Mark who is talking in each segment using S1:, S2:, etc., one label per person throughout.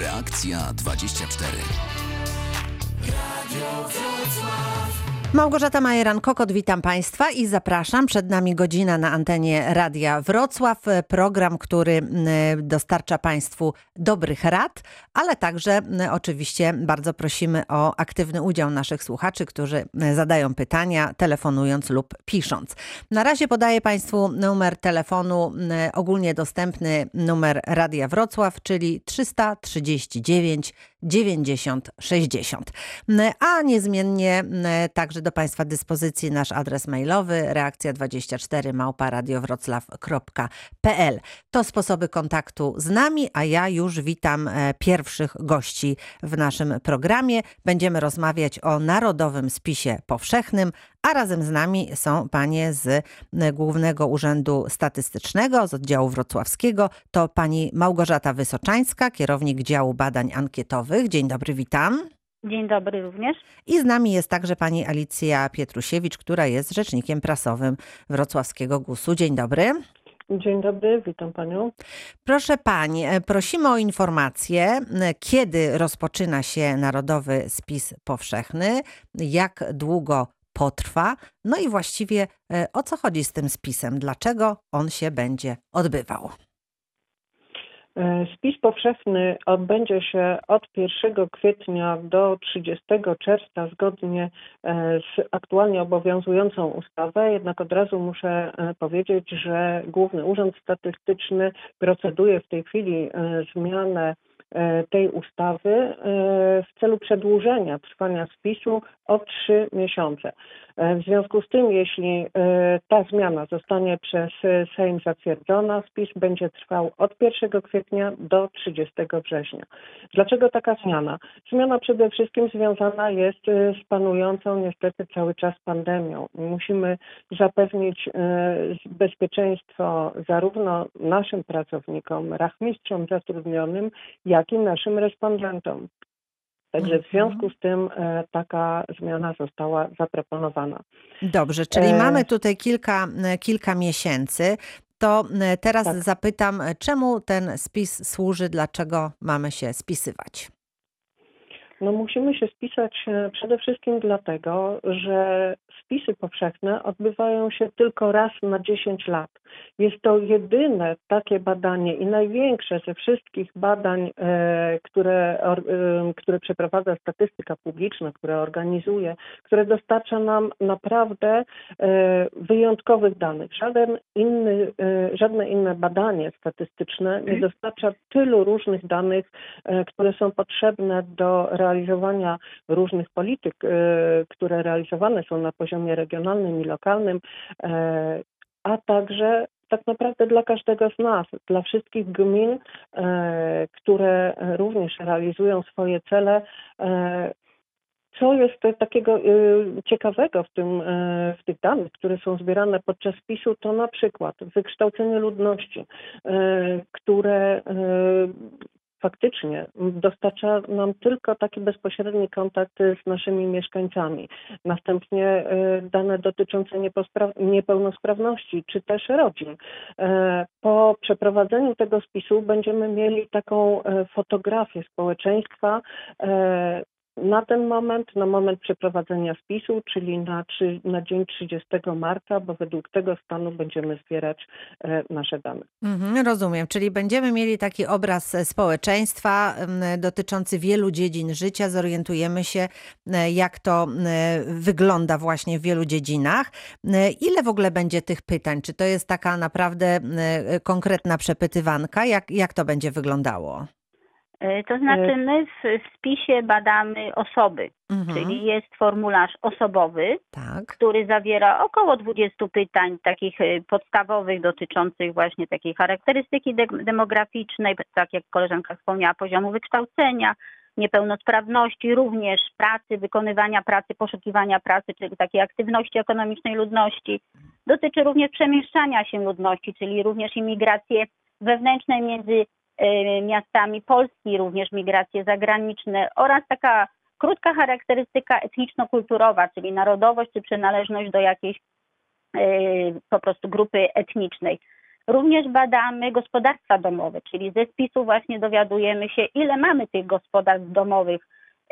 S1: Reakcja 24. Radio
S2: Wrocław. Małgorzata Majeran-Kokot, witam Państwa i zapraszam. Przed nami godzina na antenie Radia Wrocław. Program, który dostarcza Państwu dobrych rad, ale także oczywiście bardzo prosimy o aktywny udział naszych słuchaczy, którzy zadają pytania telefonując lub pisząc. Na razie podaję Państwu numer telefonu ogólnie dostępny numer Radia Wrocław, czyli 339 90 60. A niezmiennie także do Państwa dyspozycji nasz adres mailowy reakcja24 małparadiowroclaw.pl. To sposoby kontaktu z nami, a ja już witam e, pierwszych gości w naszym programie. Będziemy rozmawiać o Narodowym Spisie Powszechnym, a razem z nami są panie z Głównego Urzędu Statystycznego, z oddziału wrocławskiego. To pani Małgorzata Wysoczańska, kierownik działu badań ankietowych. Dzień dobry, witam.
S3: Dzień dobry również.
S2: I z nami jest także pani Alicja Pietrusiewicz, która jest rzecznikiem prasowym wrocławskiego GUS-u. Dzień dobry.
S4: Dzień dobry, witam panią.
S2: Proszę pani, e, prosimy o informację, kiedy rozpoczyna się Narodowy Spis Powszechny, jak długo potrwa, no i właściwie e, o co chodzi z tym spisem, dlaczego on się będzie odbywał.
S4: E, spis powszechny odbędzie się od 1 kwietnia do 30 czerwca zgodnie e, z aktualnie obowiązującą ustawę. Jednak od razu muszę powiedzieć, że Główny Urząd Statystyczny proceduje w tej chwili zmianę tej ustawy w celu przedłużenia trwania spisu o trzy miesiące. E, w związku z tym, jeśli e, ta zmiana zostanie przez Sejm zatwierdzona, spis będzie trwał od 1 kwietnia do 30 września. Dlaczego taka zmiana? Zmiana przede wszystkim związana jest e, z panującą niestety cały czas pandemią. Musimy zapewnić bezpieczeństwo zarówno naszym pracownikom, rachmistrzom zatrudnionym, jak i naszym respondentom. Także w związku mhm. z tym e, taka zmiana została zaproponowana.
S2: Dobrze, czyli e... mamy tutaj kilka, e, kilka miesięcy. To teraz tak. zapytam, czemu ten spis służy, dlaczego mamy się spisywać?
S4: No musimy się spisać przede wszystkim dlatego, że spisy powszechne odbywają się tylko raz na 10 lat. Jest to jedyne takie badanie i największe ze wszystkich badań, e, które, e, które przeprowadza statystyka publiczna, które organizuje, które dostarcza nam naprawdę e, wyjątkowych danych. Żaden inny, żadne inne badanie statystyczne nie mhm. dostarcza tylu różnych danych, które są potrzebne do realizowania różnych polityk, które realizowane są na poziomie regionalnym i lokalnym a także tak naprawdę dla każdego z nas, dla wszystkich gmin, e, które również realizują swoje cele. E, co jest takiego e, ciekawego w, tym, w tych danych, które są zbierane podczas spisu, to na przykład wykształcenie ludności, które faktycznie dostarcza nam tylko taki bezpośredni kontakt z naszymi mieszkańcami. Następnie y, dane dotyczące niepełnosprawności czy też rodzin. E, po przeprowadzeniu tego spisu będziemy mieli taką e, fotografię społeczeństwa, e, na ten moment, na moment przeprowadzenia spisu, czyli na, na dzień 30 marca, bo według tego stanu będziemy zbierać e, nasze dane.
S2: Mhm, rozumiem, czyli będziemy mieli taki obraz społeczeństwa dotyczący wielu dziedzin życia, zorientujemy się, e, jak to wygląda właśnie w wielu dziedzinach. Ile w ogóle będzie tych pytań? Czy to jest taka naprawdę konkretna przepytywanka? Jak, jak to będzie wyglądało?
S3: E, to znaczy my w, spisie badamy osoby, mhm. czyli jest formularz osobowy, tak. który zawiera około 20 pytań takich e, podstawowych dotyczących właśnie takiej charakterystyki demograficznej, tak jak koleżanka wspomniała, poziomu wykształcenia, niepełnosprawności, również pracy, wykonywania pracy, poszukiwania pracy, czyli takiej aktywności ekonomicznej ludności. Dotyczy również przemieszczania się ludności, czyli również imigrację wewnętrznej między miastami Polski, również migracje zagraniczne oraz taka krótka charakterystyka etniczno-kulturowa, czyli narodowość czy przynależność do jakiejś y, po prostu grupy etnicznej. Również badamy gospodarstwa domowe, czyli ze spisu właśnie dowiadujemy się, ile mamy tych gospodarstw domowych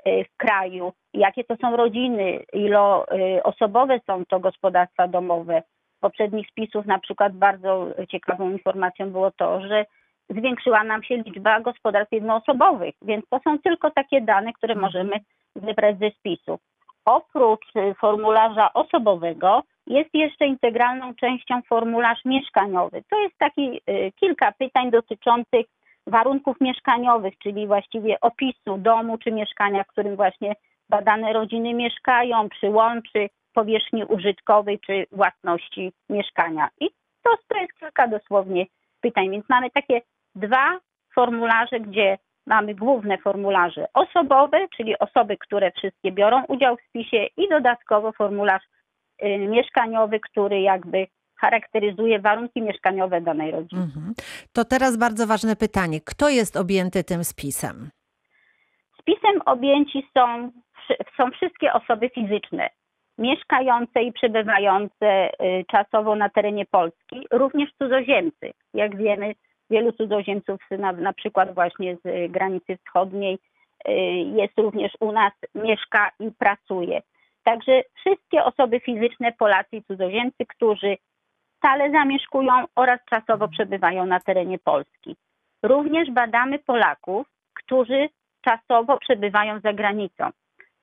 S3: y, w kraju, jakie to są rodziny, iloosobowe są to gospodarstwa domowe. Z poprzednich spisów na przykład bardzo ciekawą informacją było to, że zwiększyła nam się liczba gospodarstw jednoosobowych, więc to są tylko takie dane, które mhm. możemy zebrać ze spisu. Oprócz y, formularza osobowego jest jeszcze integralną częścią formularz mieszkaniowy. To jest taki y, kilka pytań dotyczących warunków mieszkaniowych, czyli właściwie opisu domu czy mieszkania, w którym właśnie badane rodziny mieszkają, przyłączy powierzchni użytkowej czy własności mieszkania. I to, to jest kilka dosłownie pytań, więc mamy takie dwa formularze, gdzie mamy główne formularze osobowe, czyli osoby, które wszystkie biorą udział w spisie i dodatkowo formularz y, mieszkaniowy, który jakby charakteryzuje warunki mieszkaniowe danej rodziny. Mhm.
S2: To teraz bardzo ważne pytanie. Kto jest objęty tym spisem?
S3: Spisem objęci są, są wszystkie osoby fizyczne mieszkające i przebywające y, czasowo na terenie Polski, również cudzoziemcy. Jak wiemy, wielu cudzoziemców na, na przykład właśnie z granicy wschodniej y, jest również u nas, mieszka i pracuje. Także wszystkie osoby fizyczne, Polacy i cudzoziemcy, którzy stale zamieszkują oraz czasowo przebywają na terenie Polski. Również badamy Polaków, którzy czasowo przebywają za granicą.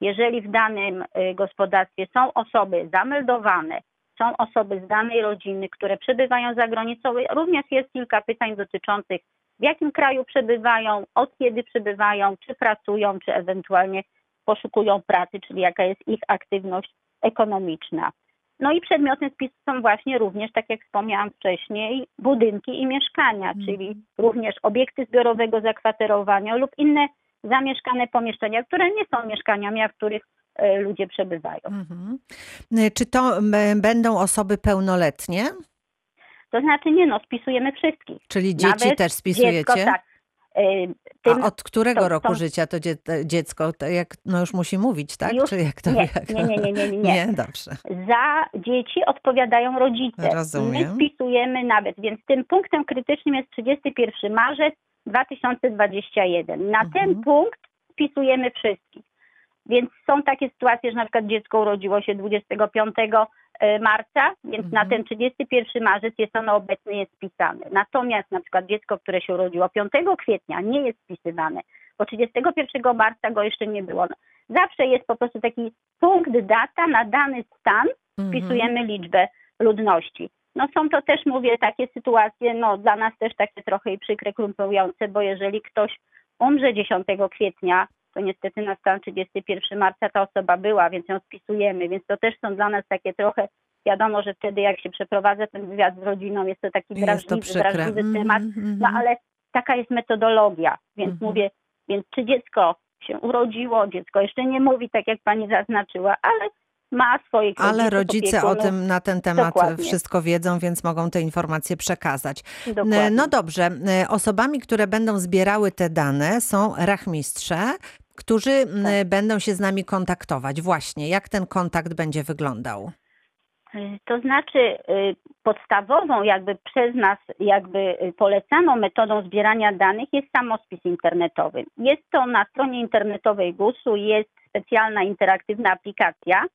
S3: Jeżeli w danym y, gospodarstwie są osoby zameldowane, są osoby z danej rodziny, które przebywają za granicą. Również jest kilka pytań dotyczących w jakim kraju przebywają, od kiedy przebywają, czy pracują, czy ewentualnie poszukują pracy, czyli jaka jest ich aktywność ekonomiczna. No i przedmiotem spisu są właśnie również, tak jak wspomniałam wcześniej, budynki i mieszkania, mm. czyli również obiekty zbiorowego zakwaterowania lub inne zamieszkane pomieszczenia, które nie są mieszkaniami, a w których ludzie przebywają. Mhm.
S2: E, czy to będą osoby pełnoletnie?
S3: To znaczy nie no, spisujemy wszystkich.
S2: Czyli dzieci Nawet też spisujecie? Dziecko, tak. E,
S3: tym,
S2: A od którego to, roku to... życia to dziecko, to jak, no już musi mówić, tak?
S3: Już?
S2: Czy jak to,
S3: nie, jak... nie, nie, nie, nie, nie.
S2: Nie, dobrze.
S3: Za dzieci odpowiadają rodzice.
S2: Rozumiem.
S3: My spisujemy nawet, więc tym punktem krytycznym jest 31 marzec 2021. Na mhm. ten punkt spisujemy wszystkich. Więc są takie sytuacje, że na przykład dziecko urodziło się 25 e, marca, więc mhm. na ten 31 marzec jest ono obecnie jest spisane. Natomiast na przykład dziecko, które się urodziło 5 kwietnia nie jest spisywane, bo 31 marca go jeszcze nie było. No, zawsze jest po prostu taki punkt, data na dany stan, mhm. wpisujemy liczbę ludności. No są to też, mówię, takie sytuacje, no dla nas też takie trochę i przykre, krumpujące, bo jeżeli ktoś umrze 10 kwietnia, to niestety na stan 31 marca ta osoba była, więc ją spisujemy, więc to też są dla nas takie trochę, wiadomo, że wtedy jak się przeprowadza ten wywiad z rodziną, jest to taki jest to mm -hmm, temat, no ale taka jest metodologia, więc mówię, więc czy dziecko się urodziło, dziecko jeszcze nie mówi, tak jak pani zaznaczyła, ale ma swoich
S2: Ale rodzice o tym na ten temat Dokładnie. wszystko wiedzą, więc mogą te informacje przekazać. Dokładnie. No dobrze, osobami, które będą zbierały te dane są rachmistrze, którzy tak. będą się z nami kontaktować. Właśnie, jak ten kontakt będzie wyglądał?
S3: Y, to znaczy y, podstawową jakby przez nas jakby y, polecaną metodą zbierania danych jest samospis internetowy. Jest to na stronie internetowej GUS-u, jest specjalna interaktywna aplikacja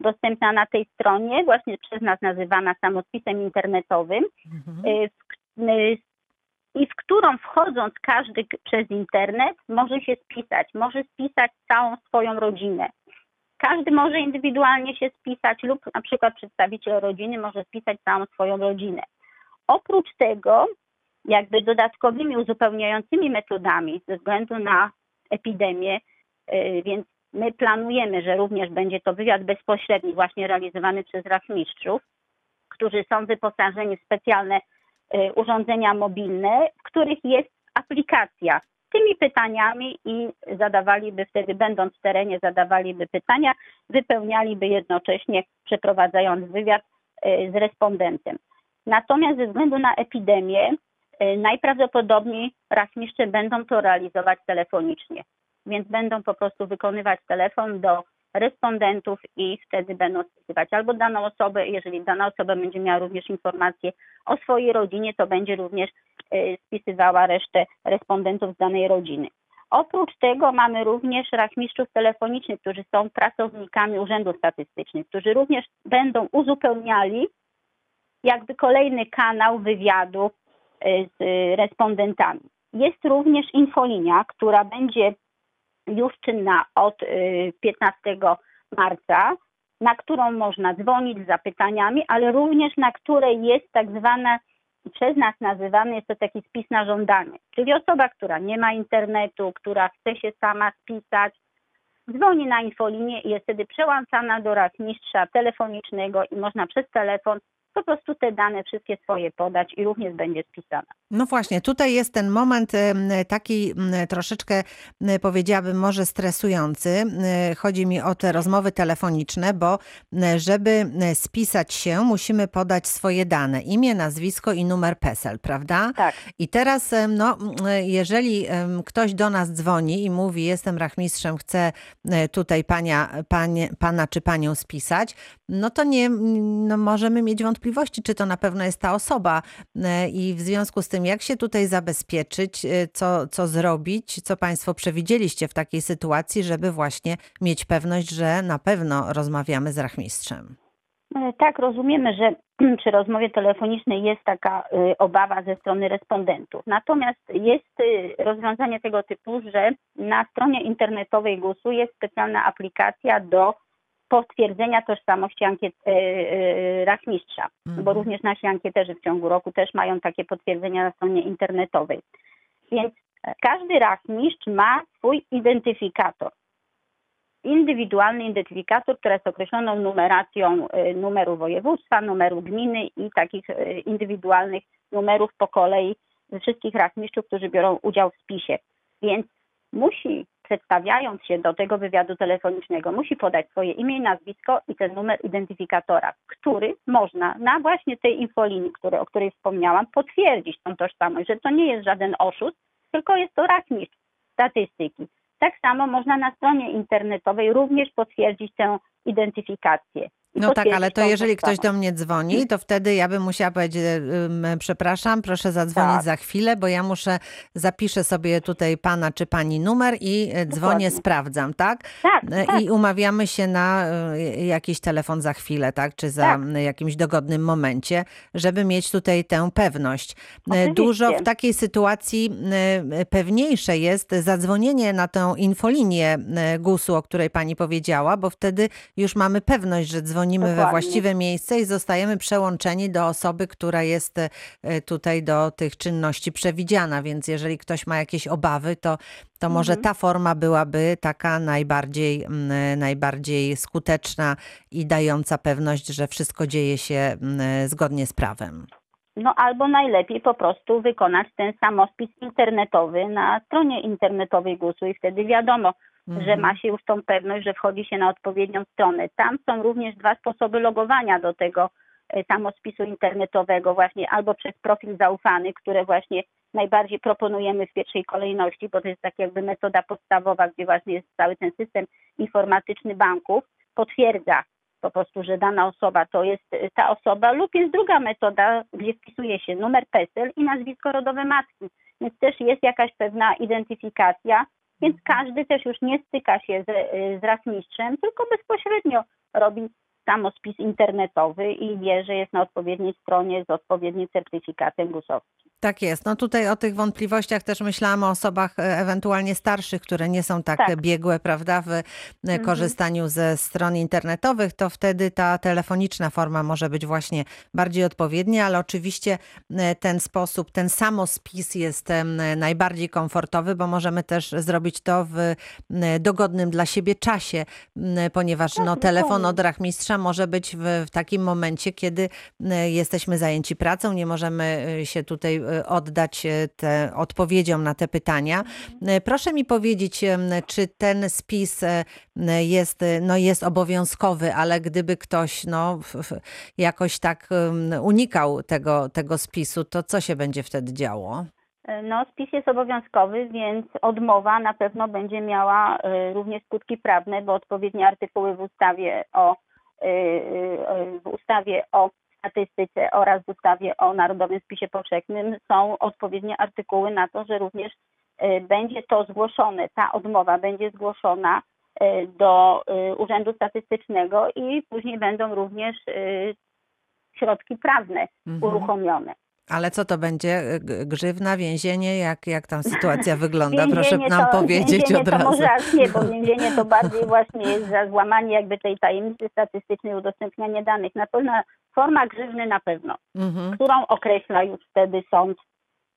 S3: dostępna na tej stronie, właśnie przez nas nazywana samospisem internetowym, mhm i w którą wchodząc każdy przez internet może się spisać, może spisać całą swoją rodzinę. Każdy może indywidualnie się spisać lub na przykład przedstawiciel rodziny może spisać całą swoją rodzinę. Oprócz tego, jakby dodatkowymi uzupełniającymi metodami ze względu na epidemię, y, więc my planujemy, że również będzie to wywiad bezpośredni właśnie realizowany przez rachmistrzów, którzy są wyposażeni w specjalne urządzenia mobilne, w których jest aplikacja. Tymi pytaniami i zadawaliby wtedy, będąc w terenie, zadawaliby pytania, wypełnialiby jednocześnie, przeprowadzając wywiad y, z respondentem. Natomiast ze względu na epidemię, y, najprawdopodobniej rachmistrze będą to realizować telefonicznie. Więc będą po prostu wykonywać telefon do respondentów i wtedy będą spisywać albo daną osobę, jeżeli dana osoba będzie miała również informacje o swojej rodzinie, to będzie również y, spisywała resztę respondentów z danej rodziny. Oprócz tego mamy również rachmistrzów telefonicznych, którzy są pracownikami Urzędów Statystycznych, którzy również będą uzupełniali jakby kolejny kanał wywiadu y, z respondentami. Jest również infolinia, która będzie już czynna od 15 y, marca, na którą można dzwonić z zapytaniami, ale również na której jest tak zwana, przez nas nazywany jest to taki spis na żądanie. Czyli osoba, która nie ma internetu, która chce się sama spisać, dzwoni na infolinię i jest wtedy przełączana do rachmistrza telefonicznego i można przez telefon po prostu te dane wszystkie swoje podać i również będzie spisana.
S2: No właśnie, tutaj jest ten moment taki troszeczkę powiedziałabym może stresujący. Chodzi mi o te rozmowy telefoniczne, bo żeby spisać się, musimy podać swoje dane, imię, nazwisko i numer PESEL, prawda?
S3: Tak.
S2: I teraz, no, jeżeli ktoś do nas dzwoni i mówi, jestem rachmistrzem, chcę tutaj pania, panie, pana czy panią spisać, no to nie, no możemy mieć wątpliwości, czy to na pewno jest ta osoba i w związku z tym jak się tutaj zabezpieczyć, y, co, co zrobić, co Państwo przewidzieliście w takiej sytuacji, żeby właśnie mieć pewność, że na pewno rozmawiamy z rachmistrzem.
S3: E, tak, rozumiemy, że przy rozmowie telefonicznej jest taka obawa ze strony respondentów. Natomiast jest rozwiązanie tego typu, że na stronie internetowej GUS-u jest specjalna aplikacja do potwierdzenia tożsamości ankiet, e, e, rachmistrza, mhm. bo również nasi ankieterzy w ciągu roku też mają takie potwierdzenia na stronie internetowej. Więc każdy rachmistrz ma swój identyfikator. Indywidualny identyfikator, który jest określoną numeracją e, numeru województwa, numeru gminy i takich indywidualnych numerów po kolei wszystkich rachmistrzów, którzy biorą udział w spisie. Więc musi przedstawiając się do tego wywiadu telefonicznego, musi podać swoje imię nazwisko i ten numer identyfikatora, który można na właśnie tej infolinii, który, o której wspomniałam, potwierdzić tą tożsamość, że to nie jest żaden oszust, tylko jest to rachmistrz statystyki. Tak samo można na stronie internetowej również potwierdzić tę identyfikację.
S2: No tak, ale to jeżeli ktoś do mnie dzwoni, to wtedy ja bym musiała powiedzieć, przepraszam, proszę zadzwonić tak. za chwilę, bo ja muszę, zapiszę sobie tutaj pana czy pani numer i e, dzwonię, Dokładnie. sprawdzam, tak?
S3: Tak,
S2: e,
S3: tak?
S2: I umawiamy się na e, jakiś telefon za chwilę, tak? Czy za tak. jakimś dogodnym momencie, żeby mieć tutaj tę pewność. Oczywiście. Dużo w takiej sytuacji pewniejsze jest zadzwonienie na tę infolinię GUS-u, o której pani powiedziała, bo wtedy już mamy pewność, że dzwonimy dzwonimy Dokładnie. we właściwe miejsce i zostajemy przełączeni do osoby, która jest e, tutaj do tych czynności przewidziana. Więc jeżeli ktoś ma jakieś obawy, to, to może mhm. ta forma byłaby taka najbardziej, najbardziej skuteczna i dająca pewność, że wszystko dzieje się zgodnie z prawem.
S3: No albo najlepiej po prostu wykonać ten samospis internetowy na stronie internetowej GUS-u i wtedy wiadomo, mhm. że ma się już tą pewność, że wchodzi się na odpowiednią stronę. Tam są również dwa sposoby logowania do tego e, samospisu internetowego, właśnie albo przez profil zaufany, które właśnie najbardziej proponujemy w pierwszej kolejności, bo to jest tak jakby metoda podstawowa, gdzie właśnie jest cały ten system informatyczny banków, potwierdza po prostu, że dana osoba to jest e, ta osoba, lub jest druga metoda, gdzie wpisuje się numer PESEL i nazwisko rodowe matki. Więc też jest jakaś pewna identyfikacja, więc każdy też już nie styka się z, z rachmistrzem, tylko bezpośrednio robi samospis internetowy i wie, że jest na odpowiedniej stronie z odpowiednim certyfikatem GUS-owskim.
S2: Tak jest. No tutaj o tych wątpliwościach też myślałam o osobach e, ewentualnie starszych, które nie są tak, tak. biegłe, prawda, w e, mhm. korzystaniu ze stron internetowych, to wtedy ta telefoniczna forma może być właśnie bardziej odpowiednia, ale oczywiście e, ten sposób, ten samospis jest najbardziej komfortowy, bo możemy też zrobić to w dogodnym dla siebie czasie, ponieważ tak, no, telefon od rachmistrza może być w, w takim momencie, kiedy jesteśmy zajęci pracą, nie możemy się tutaj oddać y, te, odpowiedziom na te pytania. Y, proszę mi powiedzieć, czy ten spis jest, no jest obowiązkowy, ale gdyby ktoś no, jakoś tak unikał tego, tego spisu, to co się będzie wtedy działo?
S3: No, spis jest obowiązkowy, więc odmowa na pewno będzie miała również skutki prawne, bo odpowiednie artykuły w ustawie o w ustawie o statystyce oraz w ustawie o Narodowym Spisie Powszechnym są odpowiednie artykuły na to, że również y, będzie to zgłoszone, ta odmowa będzie zgłoszona y, do y, Urzędu Statystycznego i później będą również środki prawne mhm. uruchomione.
S2: Ale co to będzie? Grzywna, więzienie? Jak, jak tam sytuacja wygląda? Proszę nam to, powiedzieć od razu.
S3: Może nie, bo więzienie to bardziej właśnie jest za złamanie jakby tej tajemnicy statystycznej, udostępnianie danych. Na pewno forma grzywny na pewno, mhm. którą określa już wtedy sąd,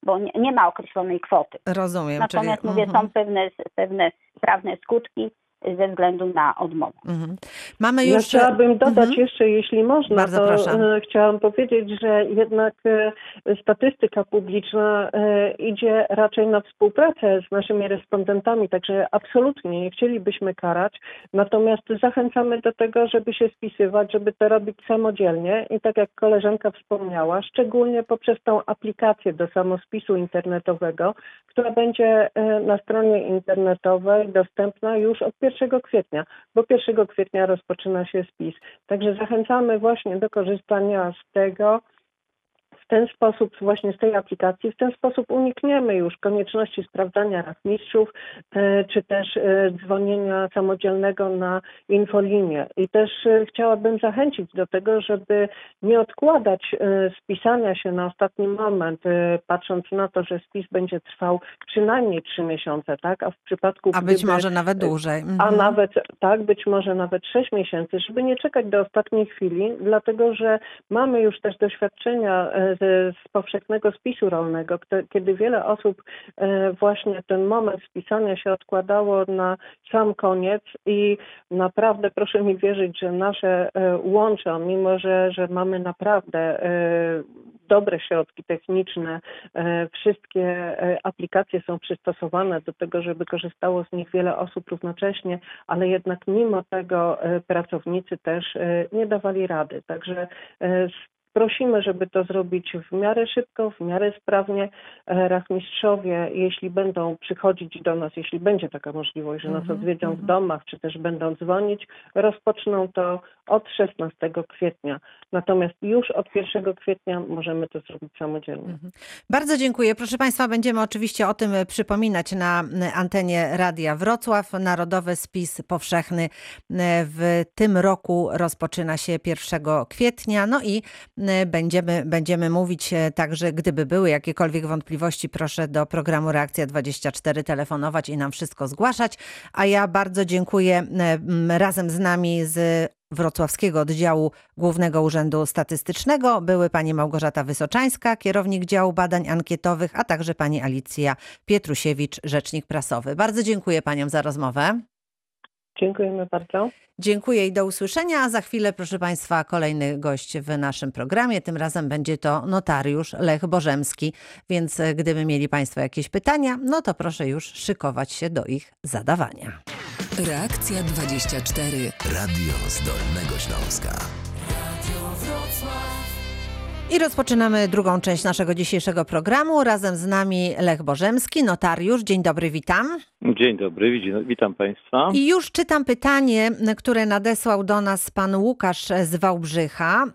S3: bo nie, nie ma określonej kwoty.
S2: Rozumiem.
S3: Natomiast czyli... mówię, mhm. są pewne, pewne prawne skutki ze względu na odmowę. Mhm.
S4: Mamy już... Ja chciałabym dodać mhm. jeszcze, jeśli można, Bardzo to proszę. E, chciałam powiedzieć, że jednak e, statystyka publiczna e, idzie raczej na współpracę z naszymi respondentami, także absolutnie nie chcielibyśmy karać, natomiast zachęcamy do tego, żeby się spisywać, żeby to robić samodzielnie i tak jak koleżanka wspomniała, szczególnie poprzez tą aplikację do samospisu internetowego, która będzie na stronie internetowej dostępna już od 1 1 kwietnia, bo 1 kwietnia rozpoczyna się spis. Także zachęcamy właśnie do korzystania z tego, ten sposób, właśnie z tej aplikacji, w ten sposób unikniemy już konieczności sprawdzania rachmistrzów, e, czy też e, dzwonienia samodzielnego na infolinię. I też e, chciałabym zachęcić do tego, żeby nie odkładać spisania się na ostatni moment, patrząc na to, że spis będzie trwał przynajmniej trzy miesiące, tak? A w przypadku.
S2: A być może nawet dłużej.
S4: Mhm. A nawet, tak, być może nawet sześć miesięcy, żeby nie czekać do ostatniej chwili, dlatego że mamy już też doświadczenia z, z powszechnego spisu rolnego, kiedy wiele osób e, właśnie ten moment spisania się odkładało na sam koniec i naprawdę proszę mi wierzyć, że nasze e, łącza, mimo że, że mamy naprawdę e, dobre środki techniczne, wszystkie aplikacje są przystosowane do tego, żeby korzystało z nich wiele osób równocześnie, ale jednak mimo tego pracownicy też nie dawali rady. Także Prosimy, żeby to zrobić w miarę szybko, w miarę sprawnie. E, rachmistrzowie, jeśli będą przychodzić do nas, jeśli będzie taka możliwość, że nas mhm, odwiedzą w mhm. domach, czy też będą dzwonić, rozpoczną to od 16 kwietnia. Natomiast już od 1 kwietnia możemy to zrobić samodzielnie. Mhm.
S2: Bardzo dziękuję. Proszę Państwa, będziemy oczywiście o tym przypominać na antenie Radia Wrocław. Narodowy spis powszechny w tym roku rozpoczyna się 1 kwietnia. No i E, będziemy, będziemy mówić e, także, gdyby były jakiekolwiek wątpliwości, proszę do programu Reakcja 24 telefonować i nam wszystko zgłaszać. A ja bardzo dziękuję e, razem z nami z Wrocławskiego Oddziału Głównego Urzędu Statystycznego były pani Małgorzata Wysoczańska, kierownik działu badań ankietowych, a także pani Alicja Pietrusiewicz, rzecznik prasowy. Bardzo dziękuję paniom za rozmowę.
S4: Dziękujemy bardzo.
S2: Dziękuję i do usłyszenia. A za chwilę, proszę Państwa, kolejny gość w naszym programie. Tym razem będzie to notariusz Lech Bożemski. Więc e, gdyby mieli Państwo jakieś pytania, no to proszę już szykować się do ich zadawania.
S1: Reakcja 24. Radio Zdolnego Śląska.
S2: I rozpoczynamy drugą część naszego dzisiejszego programu. Razem z nami Lech Bożemski, notariusz. Dzień dobry, witam.
S5: Dzień dobry, witam Państwa.
S2: I już czytam pytanie, które nadesłał do nas pan Łukasz z Wałbrzycha,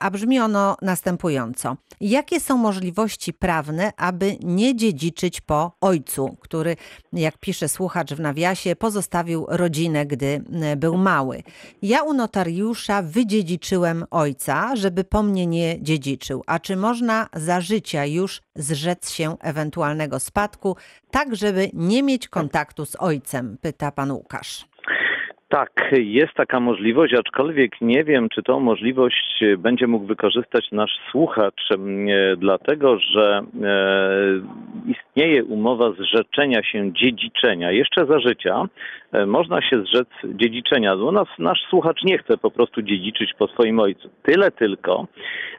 S2: a brzmi ono następująco. Jakie są możliwości prawne, aby nie dziedziczyć po ojcu, który, jak pisze słuchacz w nawiasie, pozostawił rodzinę, gdy był mały? Ja u notariusza wydziedziczyłem ojca, żeby po mnie nie dziedziczył. A czy można za życia już zrzec się ewentualnego spadku, tak żeby nie mieć kontaktu z ojcem? Pyta pan Łukasz.
S5: Tak, jest taka możliwość, aczkolwiek nie wiem, czy tą możliwość będzie mógł wykorzystać nasz słuchacz, dlatego że e, istnieje umowa zrzeczenia się dziedziczenia. Jeszcze za życia e, można się zrzec dziedziczenia. U nas nasz słuchacz nie chce po prostu dziedziczyć po swoim ojcu. Tyle tylko,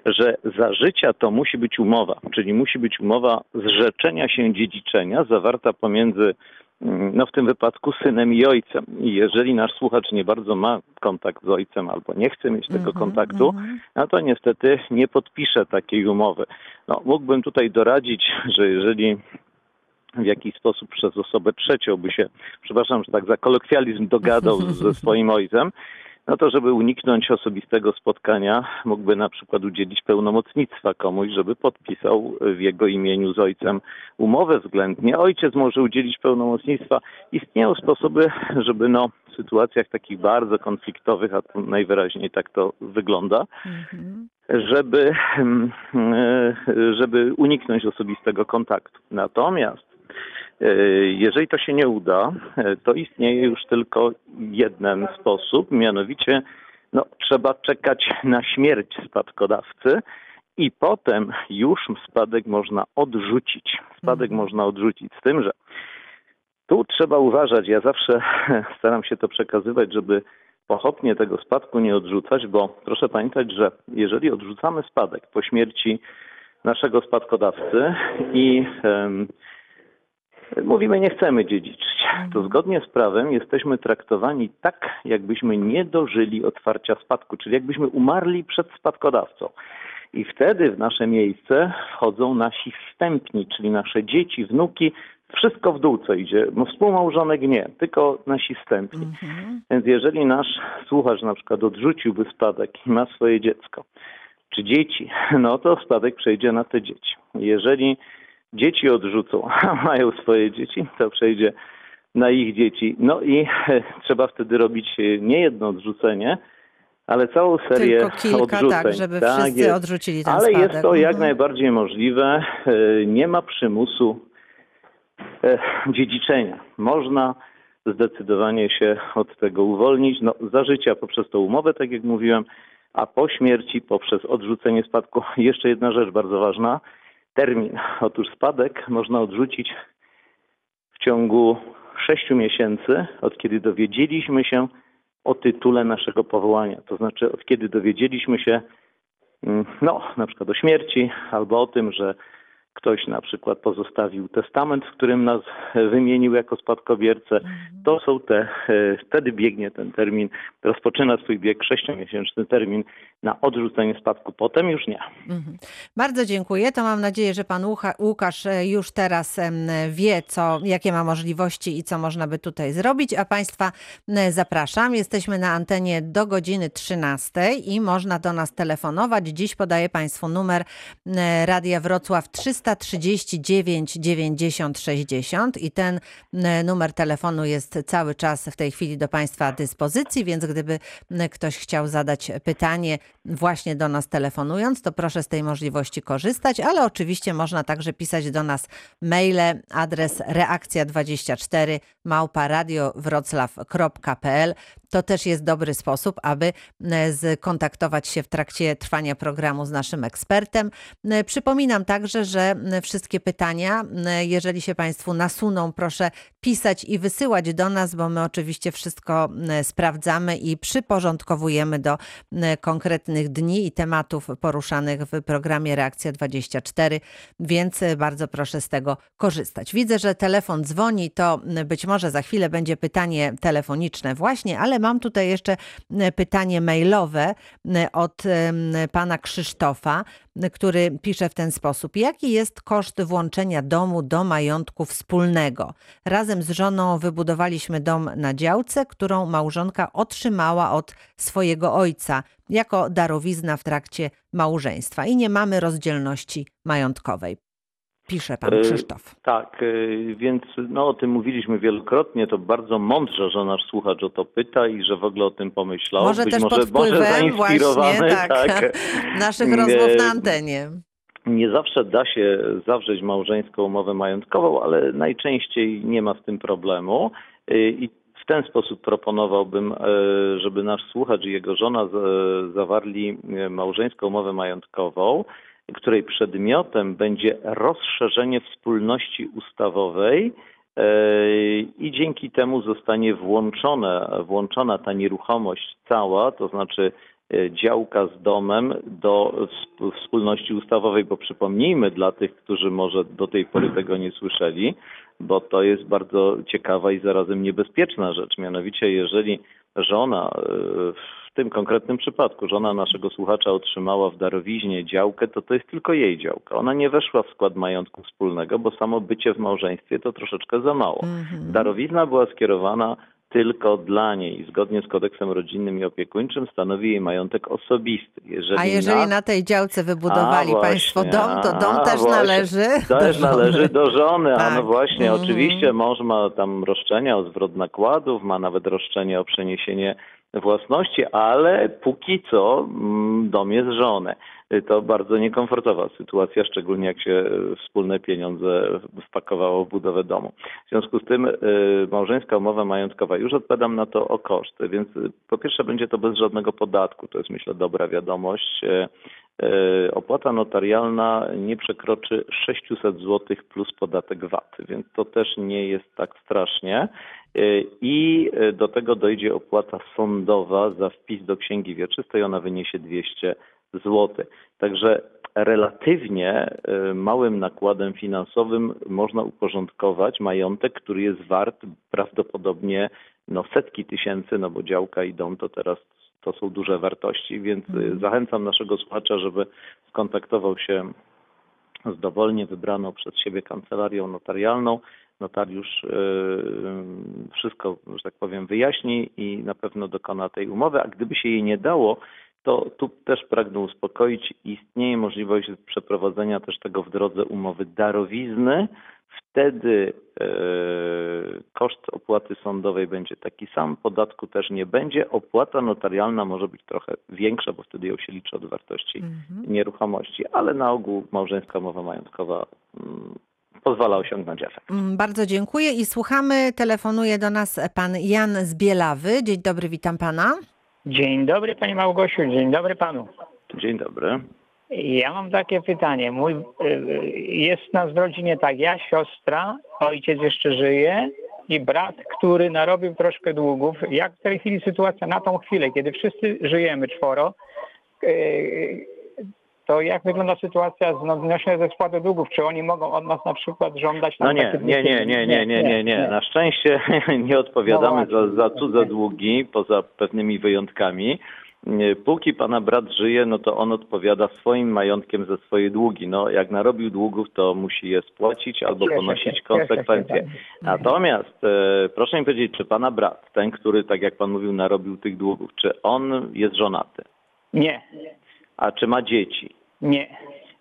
S5: że za życia to musi być umowa, czyli musi być umowa zrzeczenia się dziedziczenia zawarta pomiędzy no w tym wypadku synem i ojcem. I jeżeli nasz słuchacz nie bardzo ma kontakt z ojcem albo nie chce mieć tego mm -hmm, kontaktu, mm -hmm. no to niestety nie podpisze takiej umowy. No, mógłbym tutaj doradzić, że jeżeli w jakiś sposób przez osobę trzecią by się, przepraszam, że tak za kolokwializm dogadał ze swoim ojcem, no to żeby uniknąć osobistego spotkania, mógłby na przykład udzielić pełnomocnictwa komuś, żeby podpisał w jego imieniu z ojcem umowę względnie. Ojciec może udzielić pełnomocnictwa. Istnieją sposoby, żeby no, w sytuacjach takich bardzo konfliktowych, a to najwyraźniej tak to wygląda, mhm. żeby, mm, e, żeby uniknąć osobistego kontaktu. Natomiast jeżeli to się nie uda, e, to istnieje już tylko jeden sposób, mianowicie no, trzeba czekać na śmierć spadkodawcy i potem już spadek można odrzucić. Spadek mhm. można odrzucić z tym, że tu trzeba uważać. Ja zawsze staram się to przekazywać, żeby pochopnie tego spadku nie odrzucać, bo proszę pamiętać, że jeżeli odrzucamy spadek po śmierci naszego spadkodawcy i um, Mówimy, nie chcemy dziedziczyć. To zgodnie z prawem jesteśmy traktowani tak, jakbyśmy nie dożyli otwarcia spadku, czyli jakbyśmy umarli przed spadkodawcą. I wtedy w nasze miejsce wchodzą nasi wstępni, czyli nasze dzieci, wnuki, wszystko w dół, co idzie. No, współmałżonek nie, tylko nasi wstępni. Mhm. Więc jeżeli nasz słuchacz na przykład odrzuciłby spadek i ma swoje dziecko, czy dzieci, no to spadek przejdzie na te dzieci. Jeżeli dzieci odrzucą, a mają swoje dzieci, to przejdzie na ich dzieci. No i trzeba wtedy robić nie jedno odrzucenie, ale całą serię
S2: Tylko kilka,
S5: odrzuceń.
S2: tak, żeby tak wszyscy jest. odrzucili ten
S5: Ale
S2: spadek.
S5: jest to jak mhm. najbardziej możliwe. E, nie ma przymusu e, dziedziczenia. Można zdecydowanie się od tego uwolnić. No, za życia poprzez tą umowę, tak jak mówiłem, a po śmierci poprzez odrzucenie spadku. Jeszcze jedna rzecz bardzo ważna – termin. Otóż spadek można odrzucić w ciągu sześciu miesięcy, od kiedy dowiedzieliśmy się o tytule naszego powołania. To znaczy, od kiedy dowiedzieliśmy się, mm, no, na przykład o śmierci, albo o tym, że ktoś na przykład pozostawił testament, w którym nas wymienił jako spadkobiercę, mhm. to są te, e, wtedy biegnie ten termin, rozpoczyna swój bieg sześciomiesięczny termin na odrzucenie spadku, potem już nie. Mhm.
S2: Bardzo dziękuję. To mam nadzieję, że pan Łukasz e, już teraz wie, co, jakie ma możliwości i co można by tutaj zrobić, a państwa zapraszam. Jesteśmy na antenie do godziny 13 i można do nas telefonować. Dziś podaję państwu numer Radia Wrocław 300 339 90 60 i ten numer telefonu jest cały czas w tej chwili do Państwa dyspozycji, więc gdyby ktoś chciał zadać pytanie właśnie do nas telefonując, to proszę z tej możliwości korzystać, ale oczywiście można także pisać do nas maile, adres reakcja24 małpa to też jest dobry sposób, aby skontaktować się w trakcie trwania programu z naszym ekspertem. Przypominam także, że wszystkie pytania, jeżeli się Państwu nasuną, proszę pisać i wysyłać do nas, bo my oczywiście wszystko sprawdzamy i przyporządkowujemy do konkretnych dni i tematów poruszanych w programie Reakcja 24, więc bardzo proszę z tego korzystać. Widzę, że telefon dzwoni, to być może za chwilę będzie pytanie telefoniczne właśnie, ale mam tutaj jeszcze pytanie mailowe od pana Krzysztofa który pisze w ten sposób. Jaki jest koszt włączenia domu do majątku wspólnego? Razem z żoną wybudowaliśmy dom na działce, którą małżonka otrzymała od swojego ojca jako darowizna w trakcie małżeństwa i nie mamy rozdzielności majątkowej pisze pan e, Krzysztof.
S5: Tak, e, więc no, o tym mówiliśmy wielokrotnie. To bardzo mądrze, że nasz słuchacz o to pyta i że w ogóle o tym pomyślał.
S2: Może Być też może, pod wpływem właśnie tak, tak, naszych rozmów na antenie.
S5: Nie zawsze da się zawrzeć małżeńską umowę majątkową, ale najczęściej nie ma z tym problemu. E, I w ten sposób proponowałbym, żeby nasz słuchacz i jego żona zawarli małżeńską umowę majątkową której przedmiotem będzie rozszerzenie wspólności ustawowej e, i dzięki temu zostanie włączone, włączona ta nieruchomość cała, to znaczy e, działka z domem do wspólności ustawowej, bo przypomnijmy dla tych, którzy może do tej pory tego nie słyszeli, bo to jest bardzo ciekawa i zarazem niebezpieczna rzecz. Mianowicie, jeżeli żona e, tym konkretnym przypadku żona naszego słuchacza otrzymała w darowiźnie działkę, to to jest tylko jej działka. Ona nie weszła w skład majątku wspólnego, bo samo bycie w małżeństwie to troszeczkę za mało. Mhm. Darowizna była skierowana tylko dla niej, zgodnie z kodeksem rodzinnym i opiekuńczym, stanowi jej majątek osobisty.
S2: Jeżeli a jeżeli na, na tej działce wybudowali a, Państwo dom, to dom a, też
S5: właśnie,
S2: należy
S5: Też do należy do żony, tak. a no tak. właśnie, mm. oczywiście mąż ma tam roszczenia o zwrot nakładów, ma nawet roszczenie o przeniesienie własności, ale póki co mm, dom jest żony. To bardzo niekomfortowa sytuacja, szczególnie jak się wspólne pieniądze wpakowało w budowę domu. W związku z tym y, małżeńska umowa majątkowa, już odpowiadam na to o koszty, więc po pierwsze będzie to bez żadnego podatku, to jest myślę dobra wiadomość. Y, y, opłata notarialna nie przekroczy 600 zł plus podatek VAT, więc to też nie jest tak strasznie. I do tego dojdzie opłata sądowa za wpis do księgi wieczystej, ona wyniesie 200 zł. Także relatywnie y, małym nakładem finansowym można uporządkować majątek, który jest wart prawdopodobnie no, setki tysięcy, no bo działka i dom to teraz to są duże wartości, więc mm. zachęcam naszego słuchacza, żeby skontaktował się z dowolnie wybraną przez siebie kancelarią notarialną notariusz e, wszystko, że tak powiem, wyjaśni i na pewno dokona tej umowy, a gdyby się jej nie dało, to tu też pragnę uspokoić, istnieje możliwość przeprowadzenia też tego w drodze umowy darowizny. Wtedy e, koszt opłaty sądowej będzie taki sam, podatku też nie będzie. Opłata notarialna może być trochę większa, bo wtedy ją się liczy od wartości mhm. nieruchomości, ale na ogół małżeńska umowa majątkowa mm, pozwala osiągnąć efekt.
S2: Mm, bardzo dziękuję i słuchamy. Telefonuje do nas pan Jan z Bielawy. Dzień dobry, witam pana.
S6: Dzień dobry Pani Małgosiu, dzień dobry Panu.
S5: Dzień dobry.
S6: Ja mam takie pytanie. Mój, y, y, jest nas w rodzinie tak, ja, siostra, ojciec jeszcze żyje i brat, który narobił troszkę długów. Jak w tej chwili sytuacja na tą chwilę, kiedy wszyscy żyjemy czworo, y, to jak wygląda sytuacja z odnośnie ze spłaty długów? Czy oni mogą od nas na przykład żądać...
S5: No nie, nie, nie, nie, nie, nie, nie, nie. Na szczęście nie odpowiadamy no za, za cudze długi, poza pewnymi wyjątkami. Póki pana brat żyje, no to on odpowiada swoim majątkiem za swoje długi. No, jak narobił długów, to musi je spłacić albo ponosić konsekwencje. Natomiast e, proszę mi powiedzieć, czy pana brat, ten, który, tak jak pan mówił, narobił tych długów, czy on jest żonaty?
S6: Nie.
S5: A czy ma dzieci?
S6: Nie.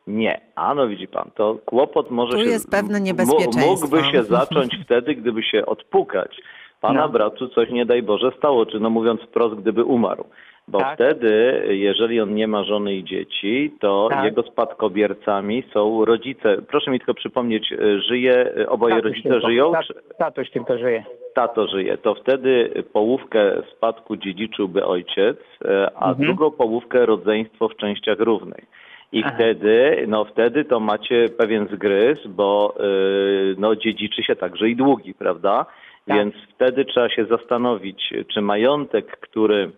S5: Nie. A no widzi pan, to kłopot może
S2: tu
S5: się...
S2: jest pewne niebezpieczeństwo.
S5: Mógłby się zacząć wtedy, gdyby się odpukać. Pana no. bratu coś nie daj Boże stało, czy no mówiąc wprost, gdyby umarł. Bo tak. wtedy, jeżeli on nie ma żony i dzieci, to tak. jego spadkobiercami są rodzice. Proszę mi tylko przypomnieć, żyje, oboje Tatuś rodzice
S6: tylko.
S5: żyją?
S6: Tat, tatuś tylko żyje.
S5: Tato żyje. To wtedy połówkę spadku dziedziczyłby ojciec, e, a mhm. drugą połówkę rodzeństwo w częściach równych. I Aha. wtedy, no wtedy to macie pewien zgryz, bo yy, no dziedziczy się także i długi, prawda? Tak. Więc wtedy trzeba się zastanowić, czy majątek, który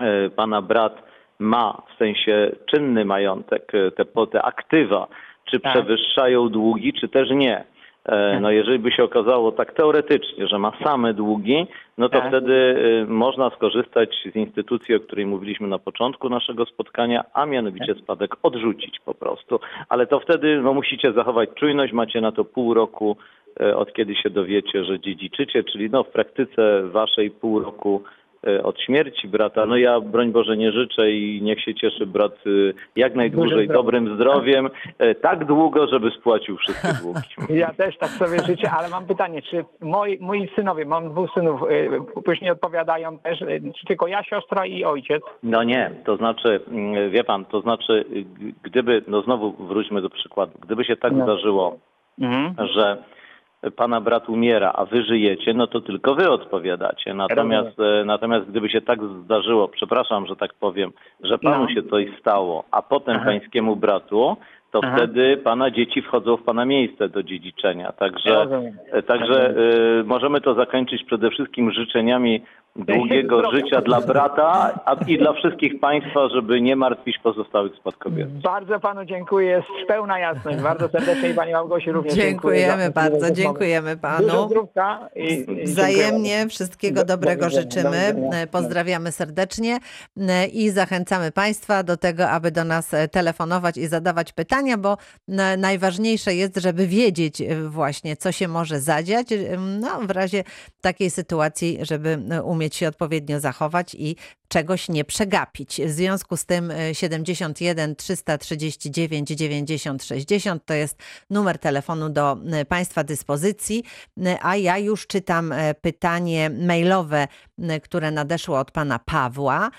S5: yy, pana brat ma, w sensie czynny majątek, y, te, te aktywa, czy tak. przewyższają długi, czy też nie. E, no jeżeli by się okazało tak teoretycznie, że ma same długi, no to tak. wtedy y, można skorzystać z instytucji, o której mówiliśmy na początku naszego spotkania, a mianowicie tak. spadek odrzucić po prostu. Ale to wtedy no, musicie zachować czujność, macie na to pół roku e, od kiedy się dowiecie, że dziedziczycie, czyli no w praktyce waszej pół roku od śmierci brata. No ja broń Boże nie życzę i niech się cieszy brat y, jak najdłużej dobrym zdrowiem, e, tak długo, żeby spłacił wszystkie długi.
S6: Ja też tak sobie życzę, ale mam pytanie, czy moi, moi synowie, mam dwóch synów, później odpowiadają też, czy tylko ja, siostra i ojciec?
S5: No nie, to znaczy, mm, wie pan, to znaczy, gdyby, no znowu wróćmy do przykładu, gdyby się tak no. zdarzyło, mhm. że pana brat umiera, a wy żyjecie, no to tylko wy odpowiadacie. Natomiast, e, natomiast gdyby się tak zdarzyło, przepraszam, że tak powiem, że panu no. się coś stało, a potem Aha. pańskiemu bratu, to Aha. wtedy pana dzieci wchodzą w pana miejsce do dziedziczenia. Także, także y, możemy to zakończyć przede wszystkim życzeniami długiego życia dla brata a i dla wszystkich Państwa, żeby nie martwić pozostałych spadkobierców.
S6: Bardzo Panu dziękuję, jest pełna jasność. Bardzo serdecznie i Pani Małgosi również
S2: dziękujemy. Dziękujemy bardzo, dziękujemy Panu.
S6: i,
S2: i Wzajemnie wszystkiego dobrego życzymy. Pozdrawiamy serdecznie i zachęcamy Państwa do tego, aby do nas telefonować i zadawać pytania, bo najważniejsze jest, żeby wiedzieć właśnie, co się może zadziać no, w razie takiej sytuacji, żeby umieć umieć się odpowiednio zachować i czegoś nie przegapić. W związku z tym 71 339 90 60 to jest numer telefonu do e, Państwa dyspozycji, e, a ja już czytam e, pytanie mailowe, które nadeszło od Pana Pawła.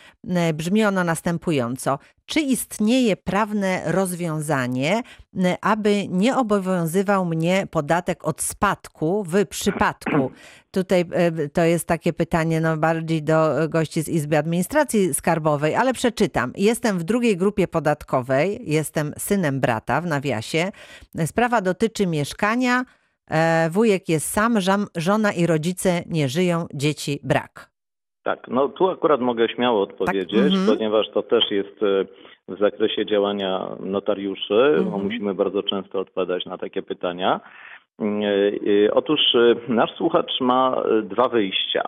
S2: Brzmi ono następująco. Czy istnieje prawne rozwiązanie, aby nie obowiązywał mnie podatek od spadku w przypadku? Tutaj to jest takie pytanie no, bardziej do gości z Izby Administracji Skarbowej, ale przeczytam. Jestem w drugiej grupie podatkowej, jestem synem brata w nawiasie. Sprawa dotyczy mieszkania. E, wujek jest sam, żona i rodzice nie żyją, dzieci brak.
S5: Tak, no tu akurat mogę śmiało odpowiedzieć, tak? mm ponieważ to też jest e, w zakresie działania notariuszy, mm -hmm. musimy bardzo często odpowiadać na takie pytania. E, e, otóż nasz słuchacz ma dwa wyjścia,